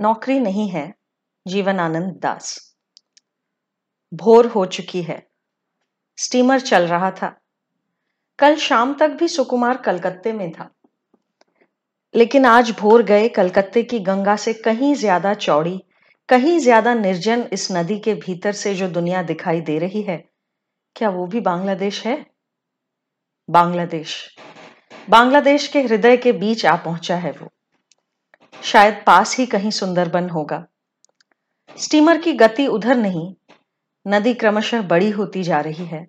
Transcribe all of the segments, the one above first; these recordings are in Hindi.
नौकरी नहीं है जीवन आनंद दास। भोर हो चुकी है। स्टीमर चल रहा था। कल शाम तक भी सुकुमार कलकत्ते में था। लेकिन आज भोर गए कलकत्ते की गंगा से कहीं ज़्यादा चौड़ी, कहीं ज़्यादा निर्जन इस नदी के भीतर से जो दुनिया दिखाई दे रही है। क्या वो भी बांग्लादेश है? बांग्लादेश। बांग्लादेश के हृदय के बीच आ पहुँचा है वो। शायद पास ही कहीं सुंदरबन होगा। स्टीमर की गति उधर नहीं, नदी क्रमशः बड़ी होती जा रही है।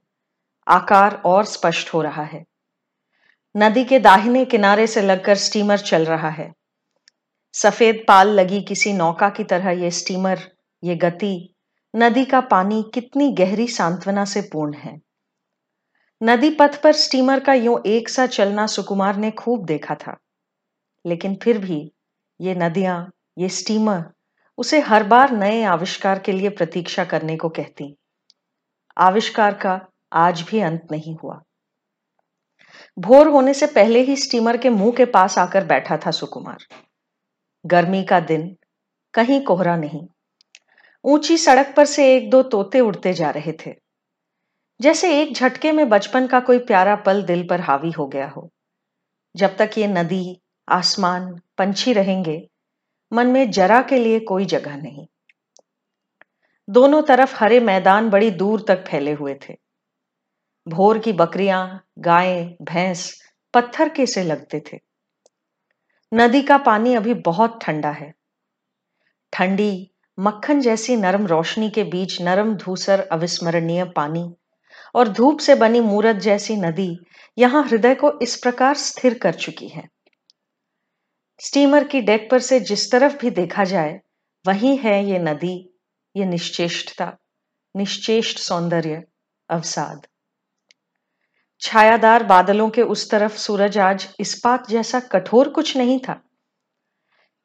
आकार और स्पष्ट हो रहा है। नदी के दाहिने किनारे से लगकर स्टीमर चल रहा है। सफ़ेद पाल लगी किसी नौका की तरह ये स्टीमर, ये गति, नदी का पानी कितनी गहरी सांत्वना से पूर्ण है। नदी पथ पर स्टीमर का यूँ एक सा चलना सुकुमार ने खूब देखा था। लेकिन फिर भी ये नदियाँ, ये स्टीमर उसे हर बार नए आविष्कार के लिए प्रतीक्षा करने को कहती। आविष्कार का आज भी अंत नहीं हुआ। भोर होने से पहले ही स्टीमर के मुँह के पास आकर बैठा था सुकुमार। गर्मी का दिन कहीं कोहरा नहीं। ऊँची सड़क पर से एक दो तोते उड़ते जा रहे थे। जैसे एक झटके में बचपन का कोई प्यारा पल दिल पर हावी हो गया हो। जब तक ये नदी आसमान पंछी रहेंगे, मन में जरा के लिए कोई जगह नहीं। दोनों तरफ़ हरे मैदान बड़ी दूर तक फैले हुए थे। भोर की बकरियाँ, गायें, भैंस पत्थर के से लगते थे। नदी का पानी अभी बहुत ठंडा है। ठंडी, मक्खन जैसी नरम रोशनी के बीच नरम धूसर अविस्मरणीय पानी और धूप से बनी मूरत जैसी नदी यहाँ हृदय को इस प्रकार स्थिर कर चुकी है। स्टीमर की डेक पर से जिस तरफ़ भी देखा जाए, वही है ये नदी, ये निश्चेष्टता, निश्चेष्ट सौंदर्य, अवसाद। छायादार बादलों के उस तरफ़ सूरज आज इस्पात जैसा कठोर कुछ नहीं था।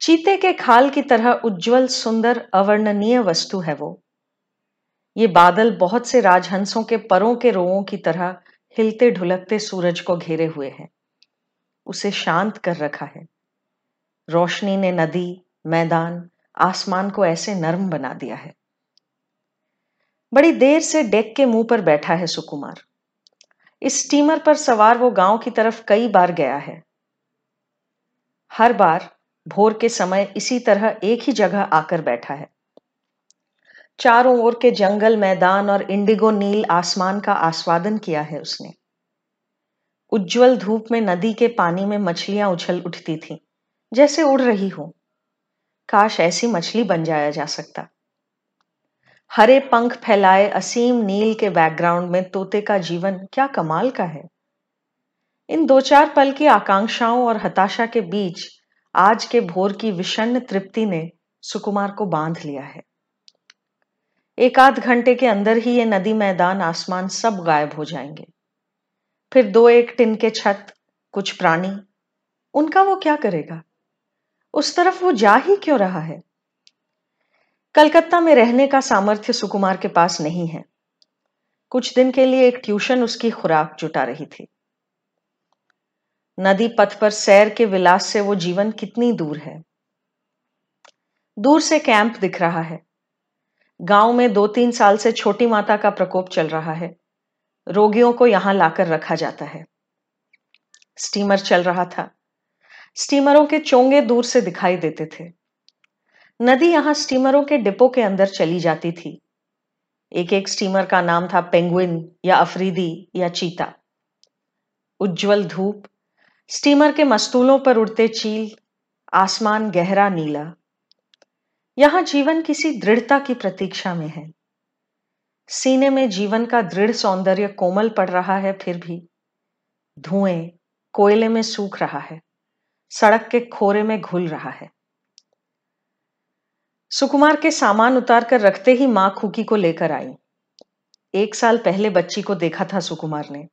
चीते के खाल की तरह उज्जवल, सुंदर, अवर्णनीय वस्तु है वो। ये बादल बहुत से राजहंसों के परों के रोवों की तरह हिलते ढुलकते सूरज को घेरे हुए हैं। उसे शांत कर रखा है। रोशनी ने नदी, मैदान, आसमान को ऐसे नर्म बना दिया है। बड़ी देर से डेक के मुँह पर बैठा है सुकुमार। इस स्टीमर पर सवार वो गाँव की तरफ़ कई बार गया है। हर बार भोर के समय इसी तरह एक ही जगह आकर बैठा है। चारों ओर के जंगल, मैदान और इंडिगो नील आसमान का आस्वादन किया है उसने। उज्जवल धूप में नदी के पानी में मछलियाँ उछल उठती थीं। जैसे उड़ रही हो। काश ऐसी मछली बन जाया जा सकता। हरे पंख फैलाए असीम नील के बैकग्राउंड में तोते का जीवन क्या कमाल का है। इन दो चार पल की आकांक्षाओं और हताशा के बीच आज के भोर की विषन्न तृप्ति ने सुकुमार को बाँध लिया है। एक आध घंटे के अंदर ही ये नदी मैदान आसमान सब गायब हो जाएँगे। फिर दो एक टिन के छत, कुछ प्राणी, उनका वो क्या करेगा? उस तरफ़ वो जा ही क्यों रहा है? कलकत्ता में रहने का सामर्थ्य सुकुमार के पास नहीं है। कुछ दिन के लिए एक ट्यूशन उसकी खुराक जुटा रही थी। नदी पथ पर सैर के विलास से वो जीवन कितनी दूर है। दूर से कैंप दिख रहा है। गाँव में दो तीन साल से छोटी माता का प्रकोप चल रहा है। रोगियों को यहाँ लाकर रखा जाता है। स्टीमर चल रहा था। स्टीमरों के चोंगे दूर से दिखाई देते थे। नदी यहाँ स्टीमरों के डिपो के अंदर चली जाती थी। एक एक स्टीमर का नाम था पेंगुइन या अफरीदी या चीता। उज्जवल धूप, स्टीमर के मस्तूलों पर उड़ते चील, आसमान गहरा नीला। यहाँ जीवन किसी दृढ़ता की प्रतीक्षा में है। सीने में जीवन का दृढ़ सौंदर्य कोमल पड़ रहा है फिर भी। धुएँ कोयले में सूख रहा है। सड़क के खोरे में घुल रहा है। सुकुमार के सामान उतार कर रखते ही माँ खुकी को लेकर आई। एक साल पहले बच्ची को देखा था सुकुमार ने।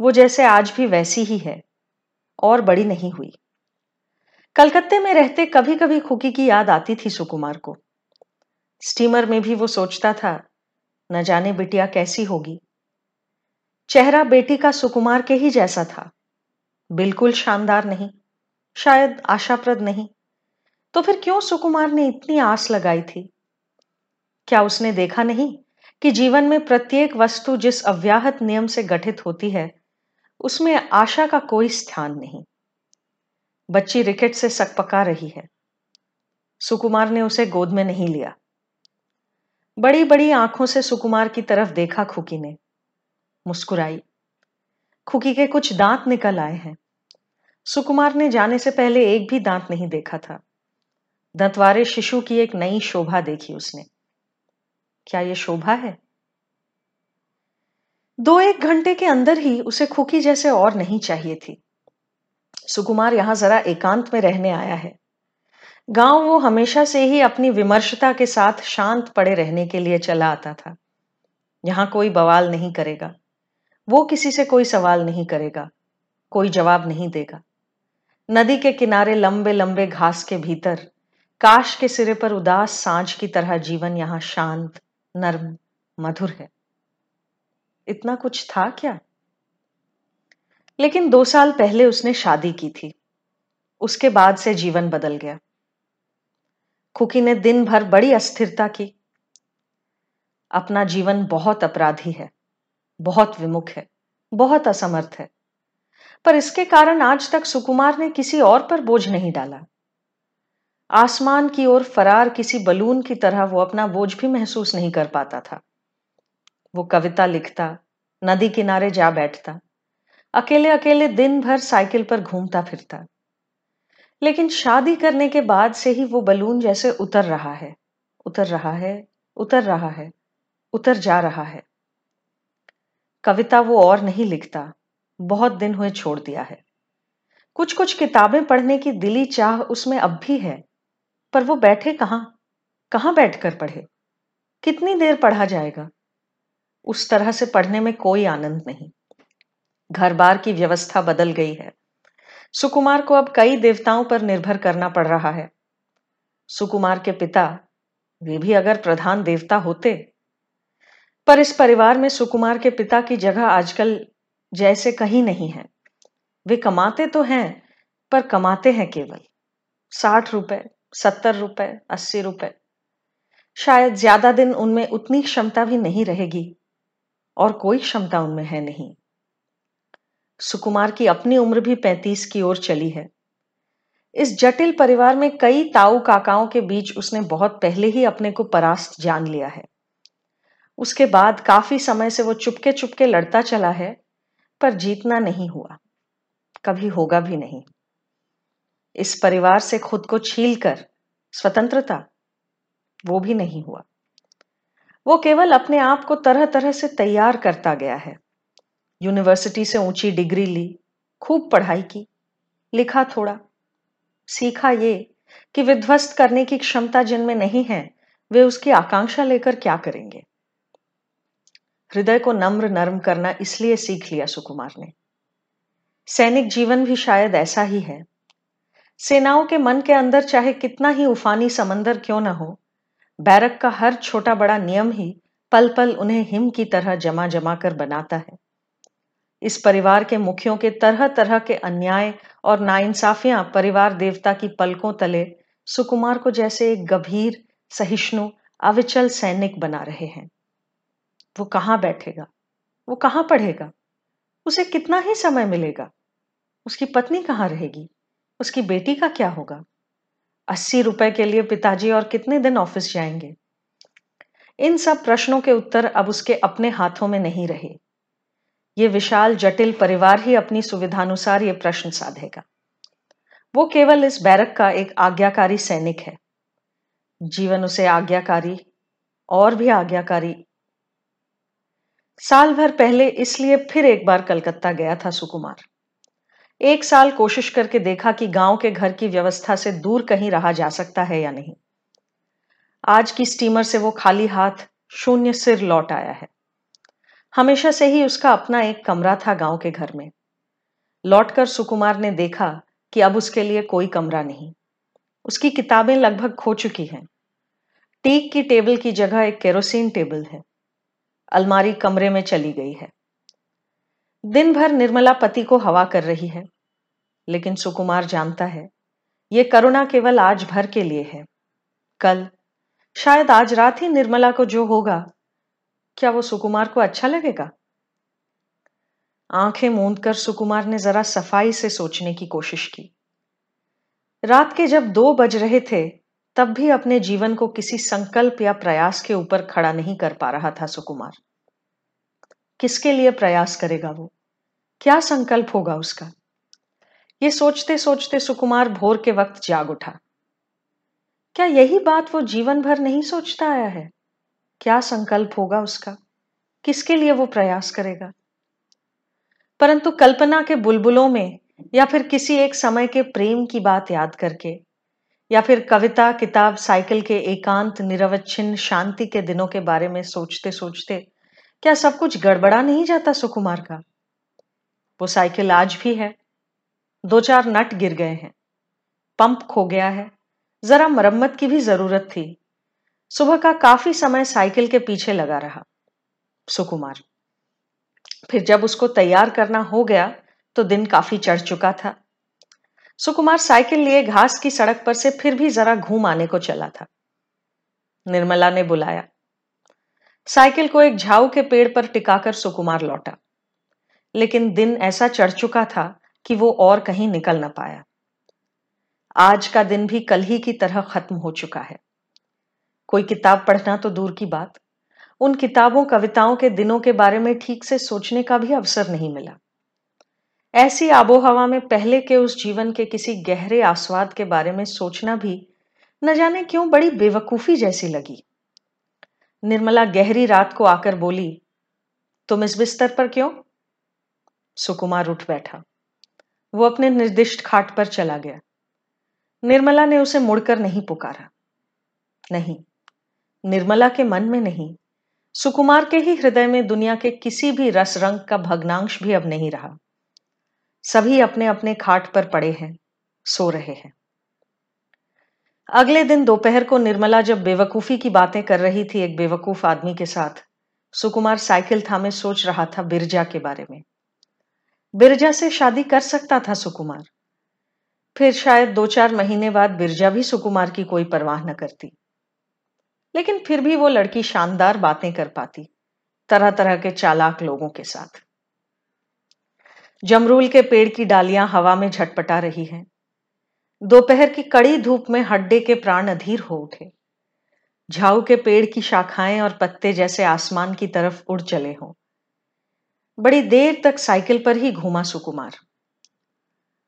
वो जैसे आज भी वैसी ही है, और बड़ी नहीं हुई। कलकत्ते में रहते कभी कभी खुकी की याद आती थी सुकुमार को। स्टीमर में भी वो सोचता था, न जाने बिटिया कैसी होगी। चेहरा बेटी का सुकुमार के ही जैसा था। बिल्कुल शानदार नहीं। शायद आशाप्रद नहीं। तो फिर क्यों सुकुमार ने इतनी आस लगाई थी? क्या उसने देखा नहीं कि जीवन में प्रत्येक वस्तु जिस अव्याहत नियम से गठित होती है, उसमें आशा का कोई स्थान नहीं? बच्ची रिकेट से सकपका रही है। सुकुमार ने उसे गोद में नहीं लिया। बड़ी बड़ी आँखों से सुकुमार की तरफ़ देखा खुकी ने। मुस्कुराई। खुकी के कुछ दांत निकल आए हैं। सुकुमार ने जाने से पहले एक भी दांत नहीं देखा था। दंतवारे शिशु की एक नई शोभा देखी उसने। क्या यह शोभा है? दो एक घंटे के अंदर ही उसे खुकी जैसे और नहीं चाहिए थी। सुकुमार यहाँ जरा एकांत में रहने आया है। गाँव वो हमेशा से ही अपनी विमर्शता के साथ शांत पड़े रहने के लिए चला आता था। यहाँ कोई बवाल नहीं करेगा। वो किसी से कोई सवाल नहीं करेगा। कोई जवाब नहीं देगा। नदी के किनारे लंबे लंबे घास के भीतर, काश के सिरे पर उदास साँझ की तरह जीवन यहाँ शांत, नर्म, मधुर है। इतना कुछ था क्या? लेकिन दो साल पहले उसने शादी की थी। उसके बाद से जीवन बदल गया। खुकी ने दिन भर बड़ी अस्थिरता की। अपना जीवन बहुत अपराधी है, बहुत विमुख है, बहुत असमर्थ है। पर इसके कारण आज तक सुकुमार ने किसी और पर बोझ नहीं डाला। आसमान की ओर फरार किसी बलून की तरह वो अपना बोझ भी महसूस नहीं कर पाता था। वो कविता लिखता, नदी किनारे जा बैठता अकेले अकेले दिन भर साइकिल पर घूमता फिरता। लेकिन शादी करने के बाद से ही वो बलून जैसे उतर रहा है, उतर रहा है, उतर रहा है, उतर जा रहा है। कविता वो और नहीं लिखता बहुत दिन हुए छोड़ दिया है। कुछ कुछ किताबें पढ़ने की दिली चाह उसमें अब भी है, पर वो बैठे कहाँ? कहाँ बैठकर पढ़े? कितनी देर पढ़ा जाएगा? उस तरह से पढ़ने में कोई आनंद नहीं। घर बार की व्यवस्था बदल गई है। सुकुमार को अब कई देवताओं पर निर्भर करना पड़ रहा है। सुकुमार के पिता, वे भी अगर प्रधान देवता होते। पर इस परिवार में सुकुमार के पिता की जगह आजकल जैसे कहीं नहीं है। वे कमाते तो हैं, पर कमाते हैं केवल। साठ रुपए, सत्तर रुपए, अस्सी रुपए। शायद ज़्यादा दिन उनमें उतनी क्षमता भी नहीं रहेगी, और कोई क्षमता उनमें है नहीं। सुकुमार की अपनी उम्र भी पैंतीस की ओर चली है। इस जटिल परिवार में कई ताऊ काकाओं के बीच उसने बहुत पहले ही अपने को परास्त जान लिया है। उसके बाद काफ़ी समय से वो चुपके चुपके लड़ता चला है पर जीतना नहीं हुआ। कभी होगा भी नहीं। इस परिवार से खुद को छील कर स्वतंत्रता वो भी नहीं हुआ। वो केवल अपने आप को तरह तरह से तैयार करता गया है। यूनिवर्सिटी से ऊँची डिग्री ली, खूब पढ़ाई की, लिखा थोड़ा, सीखा ये कि विध्वस्त करने की क्षमता जिनमें नहीं है, वे उसकी आकांक्षा लेकर क्या करेंगे? हृदय को नम्र नर्म करना इसलिए सीख लिया सुकुमार ने। सैनिक जीवन भी शायद ऐसा ही है। सेनाओं के मन के अंदर चाहे कितना ही उफानी समंदर क्यों ना हो, बैरक का हर छोटा बड़ा नियम ही पल पल उन्हें हिम की तरह जमा जमा कर बनाता है। इस परिवार के मुखियों के तरह तरह के अन्याय और नाइंसाफियाँ परिवार देवता की पलकों तले सुकुमार को जैसे एक गंभीर, सहिष्णु, अविचल सैनिक बना रहे हैं। वो कहाँ बैठेगा? वो कहाँ पढ़ेगा? उसे कितना ही समय मिलेगा? उसकी पत्नी कहाँ रहेगी? उसकी बेटी का क्या होगा? अस्सी रुपए के लिए पिताजी और कितने दिन ऑफ़िस जाएँगे? इन सब प्रश्नों के उत्तर अब उसके अपने हाथों में नहीं रहे। ये विशाल, जटिल परिवार ही अपनी सुविधानुसार ये प्रश्न साधेगा। वो केवल इस बैरक का एक आज्ञाकारी सैनिक है। जीवन उसे आज्ञाकारी, और भी आज्ञाकारी साल भर पहले इसलिए फिर एक बार कलकत्ता गया था सुकुमार। एक साल कोशिश करके देखा कि गाँव के घर की व्यवस्था से दूर कहीं रहा जा सकता है या नहीं। आज की स्टीमर से वो खाली हाथ, शून्य सिर लौट आया है। हमेशा से ही उसका अपना एक कमरा था गाँव के घर में। लौटकर सुकुमार ने देखा कि अब उसके लिए कोई कमरा नहीं। उसकी किताबें लगभग खो चुकी हैं। टीक की टेबल की जगह एक केरोसिन टेबल है। अलमारी कमरे में चली गई है। दिन भर निर्मला पति को हवा कर रही है, लेकिन सुकुमार जानता है, ये करुणा केवल आज भर के लिए है। कल, शायद आज रात ही निर्मला को जो होगा, क्या वो सुकुमार को अच्छा लगेगा? आँखें मूंद कर सुकुमार ने जरा सफ़ाई से सोचने की कोशिश की। रात के जब दो बज रहे थे तब भी अपने जीवन को किसी संकल्प या प्रयास के ऊपर खड़ा नहीं कर पा रहा था सुकुमार। किसके लिए प्रयास करेगा वो? क्या संकल्प होगा उसका? ये सोचते सोचते सुकुमार भोर के वक्त जाग उठा। क्या यही बात वो जीवन भर नहीं सोचता आया है? क्या संकल्प होगा उसका? किसके लिए वो प्रयास करेगा? परंतु कल्पना के बुलबुलों में या फिर किसी एक समय के प्रेम की बात याद करके या फिर कविता, किताब, साइकिल के एकांत, निरवच्छिन्न, शांति के दिनों के बारे में सोचते सोचते क्या सब कुछ गड़बड़ा नहीं जाता सुकुमार का? वो साइकिल आज भी है। दो चार नट गिर गए हैं। पंप खो गया है। जरा मरम्मत की भी ज़रूरत थी। सुबह का काफ़ी समय साइकिल के पीछे लगा रहा, सुकुमार। फिर जब उसको तैयार करना हो गया तो दिन काफ़ी चढ़ चुका था। सुकुमार साइकिल लिए घास की सड़क पर से फिर भी जरा घूम आने को चला था। निर्मला ने बुलाया। साइकिल को एक झाऊ के पेड़ पर टिकाकर सुकुमार लौटा। लेकिन दिन ऐसा चढ़ चुका था कि वो और कहीं निकल न पाया। आज का दिन भी कल ही की तरह खत्म हो चुका है। कोई किताब पढ़ना तो दूर की बात। उन किताबों, कविताओं के दिनों के बारे में ठीक से सोचने का भी अवसर नहीं मिला। ऐसी आबोहवा में पहले के उस जीवन के किसी गहरे आस्वाद के बारे में सोचना भी न जाने क्यों बड़ी बेवकूफ़ी जैसी लगी। निर्मला गहरी रात को आकर बोली, तुम इस बिस्तर पर क्यों? सुकुमार उठ बैठा। वो अपने निर्दिष्ट खाट पर चला गया। निर्मला ने उसे मुड़कर नहीं पुकारा। नहीं, निर्मला के मन में नहीं। सुकुमार के ही हृदय में दुनिया के किसी भी रस रंग का भग्नांश भी अब नहीं रहा। सभी अपने अपने खाट पर पड़े हैं, सो रहे हैं। अगले दिन दोपहर को निर्मला जब बेवकूफ़ी की बातें कर रही थी एक बेवकूफ़ आदमी के साथ, सुकुमार साइकिल थामे सोच रहा था बिरजा के बारे में। बिरजा से शादी कर सकता था सुकुमार। फिर शायद दो चार महीने बाद बिरजा भी सुकुमार की कोई परवाह न करती। लेकिन फिर भी वो लड़की शानदार बातें कर पाती तरह तरह के चालाक लोगों के साथ। जमरूल के पेड़ की डालियाँ हवा में झटपटा रही हैं। दोपहर की कड़ी धूप में हड्डे के प्राण अधीर हो उठे। झाऊ के पेड़ की शाखाएँ और पत्ते जैसे आसमान की तरफ़ उड़ चले हों। बड़ी देर तक साइकिल पर ही घूमा सुकुमार।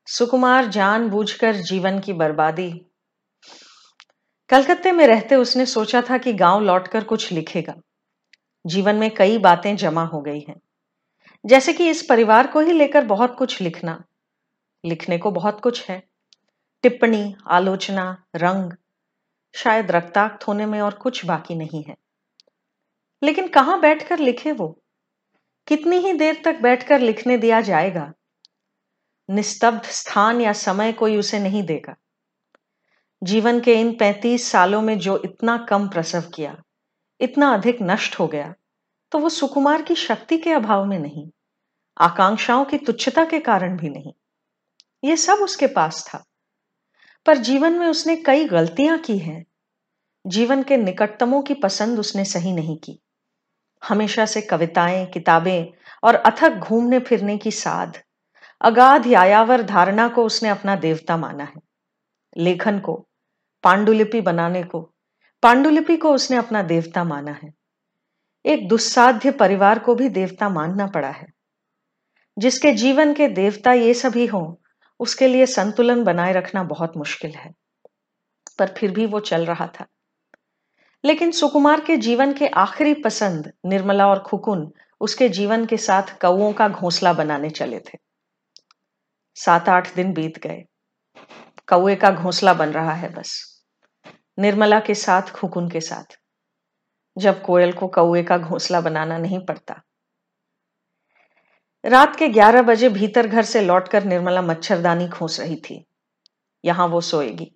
सुकुमार जानबूझकर जीवन की बर्बादी। कलकत्ते में रहते उसने सोचा था कि गाँव लौटकर कुछ लिखेगा। जीवन में कई बातें जमा हो गई हैं। जैसे कि इस परिवार को ही लेकर बहुत कुछ लिखना। लिखने को बहुत कुछ है। टिप्पणी, आलोचना, रंग, शायद रक्ताक्त होने में और कुछ बाकी नहीं है। लेकिन कहाँ बैठकर लिखे वो? कितनी ही देर तक बैठकर लिखने दिया जाएगा? निस्तब्ध स्थान या समय कोई उसे नहीं देगा। जीवन के इन पैंतीस सालों में जो इतना कम प्रसव किया, इतना अधिक नष्ट हो गया तो वो सुकुमार की शक्ति के अभाव में नहीं, आकांक्षाओं की तुच्छता के कारण भी नहीं। ये सब उसके पास था। पर जीवन में उसने कई गलतियाँ की हैं। जीवन के निकटतमों की पसंद उसने सही नहीं की। हमेशा से कविताएँ, किताबें और अथक घूमने फिरने की साध, अगाध यायावर धारणा को उसने अपना देवता माना है। लेखन को, पांडुलिपि बनाने को, पांडुलिपि को उसने अपना देवता माना है। एक दुस्साध्य परिवार को भी देवता मानना पड़ा है। जिसके जीवन के देवता ये सभी हों, उसके लिए संतुलन बनाए रखना बहुत मुश्किल है। पर फिर भी वो चल रहा था। लेकिन सुकुमार के जीवन के आखिरी पसंद निर्मला और खुकुन उसके जीवन के साथ कौओं का घोंसला बनाने चले थे। सात आठ दिन बीत गए। कौए का घोंसला बन रहा है बस। निर्मला के साथ, खुकुन के साथ। जब कोयल को कौए का घोंसला बनाना नहीं पड़ता। रात के ग्यारह बजे भीतर घर से लौटकर निर्मला मच्छरदानी खोस रही थी। यहाँ वो सोएगी।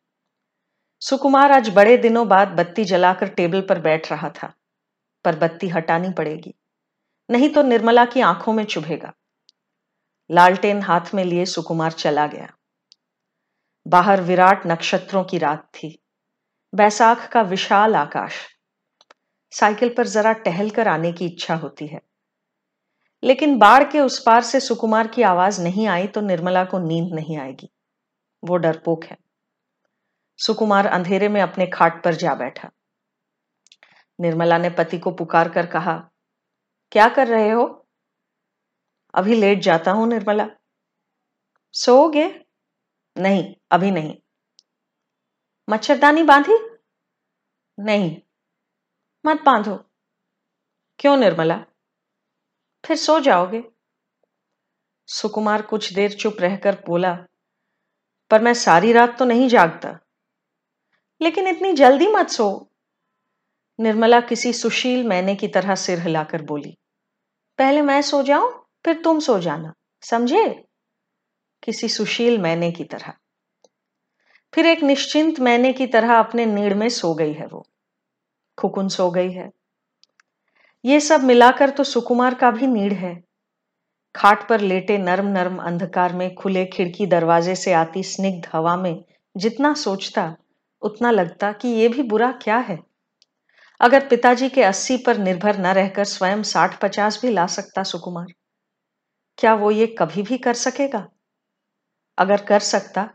सुकुमार आज बड़े दिनों बाद बत्ती जलाकर टेबल पर बैठ रहा था, पर बत्ती हटानी पड़ेगी, नहीं तो निर्मला की आँखों में चुभेगा। लालटेन हाथ में लिए सुकुमार चला गया। बाहर विराट नक्षत्रों की रात थी। बैसाख का विशाल आकाश साइकिल पर जरा टहल कर आने की इच्छा होती है। लेकिन बाढ़ के उस पार से सुकुमार की आवाज़ नहीं आई तो निर्मला को नींद नहीं आएगी। वो डरपोक है। सुकुमार अंधेरे में अपने खाट पर जा बैठा। निर्मला ने पति को पुकार कर कहा, क्या कर रहे हो? अभी लेट जाता हूँ निर्मला। सोओगे? नहीं, अभी नहीं। मच्छरदानी बांधी? नहीं मत बांधो। क्यों निर्मला? फिर सो जाओगे। सुकुमार कुछ देर चुप रहकर बोला, पर मैं सारी रात तो नहीं जागता। लेकिन इतनी जल्दी मत सो। निर्मला किसी सुशील मैने की तरह सिर हिलाकर बोली, पहले मैं सो जाऊँ, फिर तुम सो जाना, समझे? किसी सुशील मैने की तरह। फिर एक निश्चिंत मैने की तरह अपने नीड़ में सो गई है वो। खुकुन सो गई है। ये सब मिलाकर तो सुकुमार का भी नीड़ है। खाट पर लेटे नरम नरम अंधकार में खुले खिड़की दरवाजे से आती स्निग्ध हवा में जितना सोचता, उतना लगता कि ये भी बुरा क्या है। अगर पिताजी के अस्सी पर निर्भर न रहकर स्वयं साठ पचास भी ला सकता सुकुमार, क्या वो ये कभी भी कर सकेगा? अगर कर सकता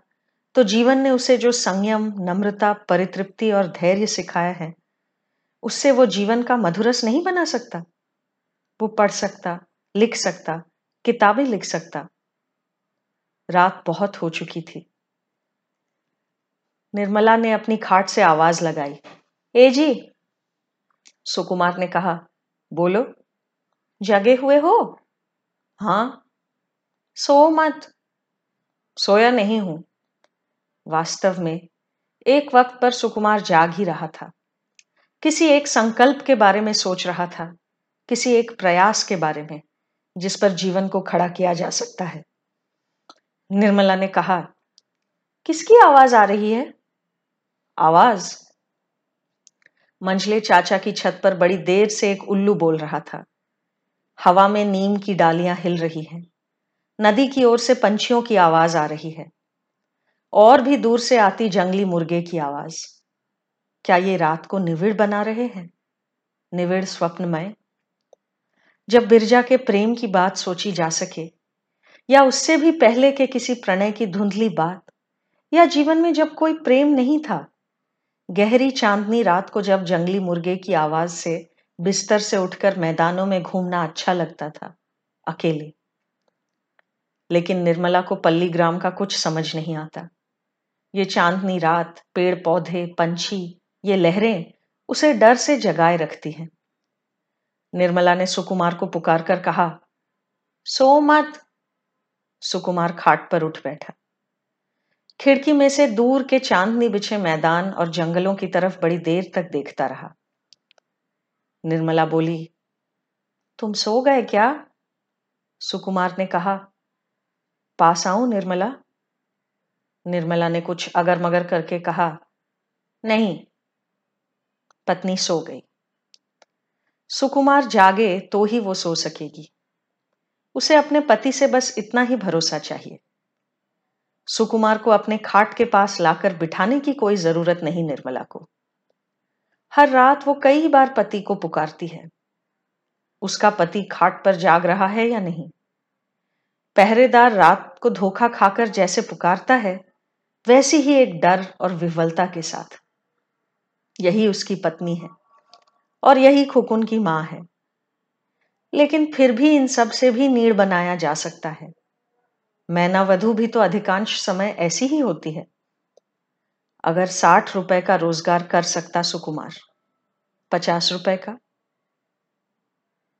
तो जीवन ने उसे जो संयम, नम्रता, परितृप्ति और धैर्य सिखाया है उससे वो जीवन का मधुरस नहीं बना सकता। वो पढ़ सकता, लिख सकता, किताबें लिख सकता। रात बहुत हो चुकी थी। निर्मला ने अपनी खाट से आवाज़ लगाई। ए जी, सुकुमार ने कहा, बोलो, जगे हुए हो? हाँ. सो मत. सोया नहीं हूँ. वास्तव में एक वक्त पर सुकुमार जाग ही रहा था। किसी एक संकल्प के बारे में सोच रहा था, किसी एक प्रयास के बारे में, जिस पर जीवन को खड़ा किया जा सकता है। निर्मला ने कहा, किसकी आवाज़ आ रही है? आवाज़? मंझले चाचा की छत पर बड़ी देर से एक उल्लू बोल रहा था। हवा में नीम की डालियाँ हिल रही हैं। नदी की ओर से पंछियों की आवाज़ आ रही है। और भी दूर से आती जंगली मुर्गे की आवाज़। क्या ये रात को निविड़ बना रहे हैं? निविड़ स्वप्नमय। जब बिरजा के प्रेम की बात सोची जा सके, या उससे भी पहले के किसी प्रणय की धुंधली बात, या जीवन में जब कोई प्रेम नहीं था, गहरी चांदनी रात को जब जंगली मुर्गे की आवाज़ से बिस्तर से उठकर मैदानों में घूमना अच्छा लगता था, अकेले। लेकिन निर्मला को पल्ली ग्राम का कुछ समझ नहीं आता। ये चांदनी रात पेड़ पौधे पंछी ये लहरें उसे डर से जगाए रखती हैं। निर्मला ने सुकुमार को पुकार कर कहा, सो मत। सुकुमार खाट पर उठ बैठा। खिड़की में से दूर के चांदनी बिछे मैदान और जंगलों की तरफ़ बड़ी देर तक देखता रहा। निर्मला बोली, तुम सो गए क्या? सुकुमार ने कहा, पास आऊँ निर्मला? निर्मला ने कुछ अगर मगर करके कहा, नहीं पत्नी सो गई। सुकुमार जागे तो ही वो सो सकेगी। उसे अपने पति से बस इतना ही भरोसा चाहिए। सुकुमार को अपने खाट के पास लाकर बिठाने की कोई ज़रूरत नहीं निर्मला को। हर रात वो कई बार पति को पुकारती है। उसका पति खाट पर जाग रहा है या नहीं? पहरेदार रात को धोखा खाकर जैसे पुकारता है, वैसी ही एक डर और विवलता के साथ। यही उसकी पत्नी है और यही खुकुन की माँ है। लेकिन फिर भी इन सबसे भी नीड़ बनाया जा सकता है। मैना वधु भी तो अधिकांश समय ऐसी ही होती है। अगर साठ रुपए का रोज़गार कर सकता सुकुमार, पचास रुपए का